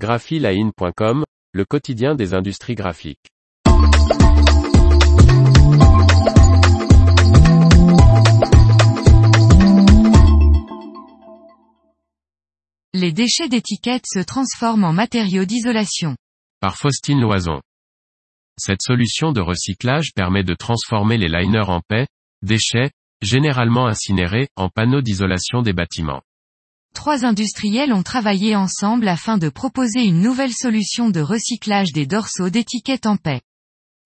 graphiline.com, le quotidien des industries graphiques. Les déchets d'étiquettes se transforment en matériaux d'isolation. Par Faustine Loison. Cette solution de recyclage permet de transformer les liners en paix, déchets, généralement incinérés, en panneaux d'isolation des bâtiments. Trois industriels ont travaillé ensemble afin de proposer une nouvelle solution de recyclage des dorsaux d'étiquettes en paix.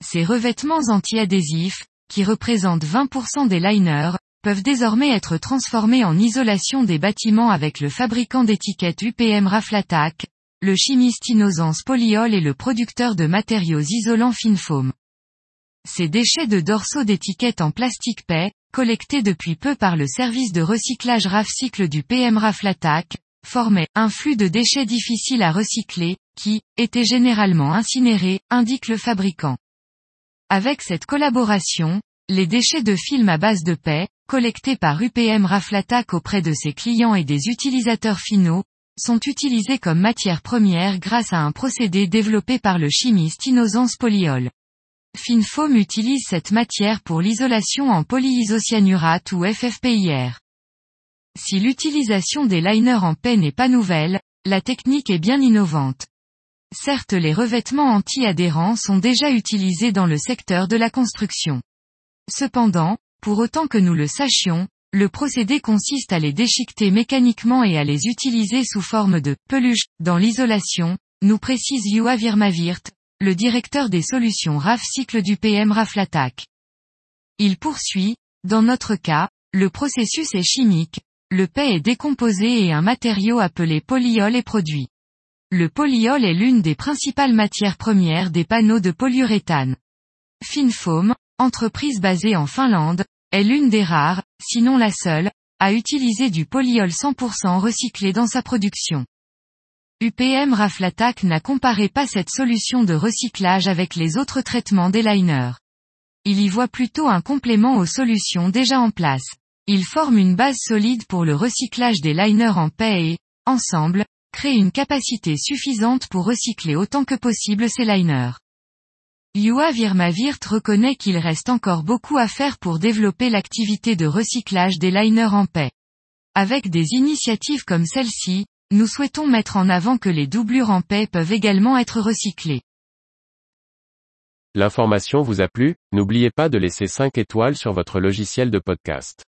Ces revêtements anti-adhésifs, qui représentent 20% des liners, peuvent désormais être transformés en isolation des bâtiments avec le fabricant d'étiquettes UPM Raflatac, le chimiste Innosence Polyol et le producteur de matériaux isolants Finfoam. Ces déchets de dorsaux d'étiquettes en plastique paix, collectés depuis peu par le service de recyclage RAFcycle du PM Raflatac, formaient un flux de déchets difficiles à recycler, qui, étaient généralement incinérés, indique le fabricant. Avec cette collaboration, les déchets de film à base de paix, collectés par UPM Raflatac auprès de ses clients et des utilisateurs finaux, sont utilisés comme matière première grâce à un procédé développé par le chimiste Innocence Polyol. Finfoam utilise cette matière pour l'isolation en polyisocyanurate ou FFPIR. Si l'utilisation des liners en paix n'est pas nouvelle, la technique est bien innovante. Certes les revêtements anti-adhérents sont déjà utilisés dans le secteur de la construction. Cependant, pour autant que nous le sachions, le procédé consiste à les déchiqueter mécaniquement et à les utiliser sous forme de peluche dans l'isolation, nous précise Yua Virmavirt, le directeur des solutions RAF cycle du PM Raflatac. Il poursuit, dans notre cas, le processus est chimique, le paix est décomposé et un matériau appelé polyol est produit. Le polyol est l'une des principales matières premières des panneaux de polyuréthane. Finfoam, entreprise basée en Finlande, est l'une des rares, sinon la seule, à utiliser du polyol 100% recyclé dans sa production. UPM Raflatac n'a comparé pas cette solution de recyclage avec les autres traitements des liners. Il y voit plutôt un complément aux solutions déjà en place. Il forme une base solide pour le recyclage des liners en paix et, ensemble, crée une capacité suffisante pour recycler autant que possible ces liners. Yua Virmavirt reconnaît qu'il reste encore beaucoup à faire pour développer l'activité de recyclage des liners en paix. Avec des initiatives comme celle-ci, nous souhaitons mettre en avant que les doublures en paix peuvent également être recyclées. L'information vous a plu, n'oubliez pas de laisser 5 étoiles sur votre logiciel de podcast.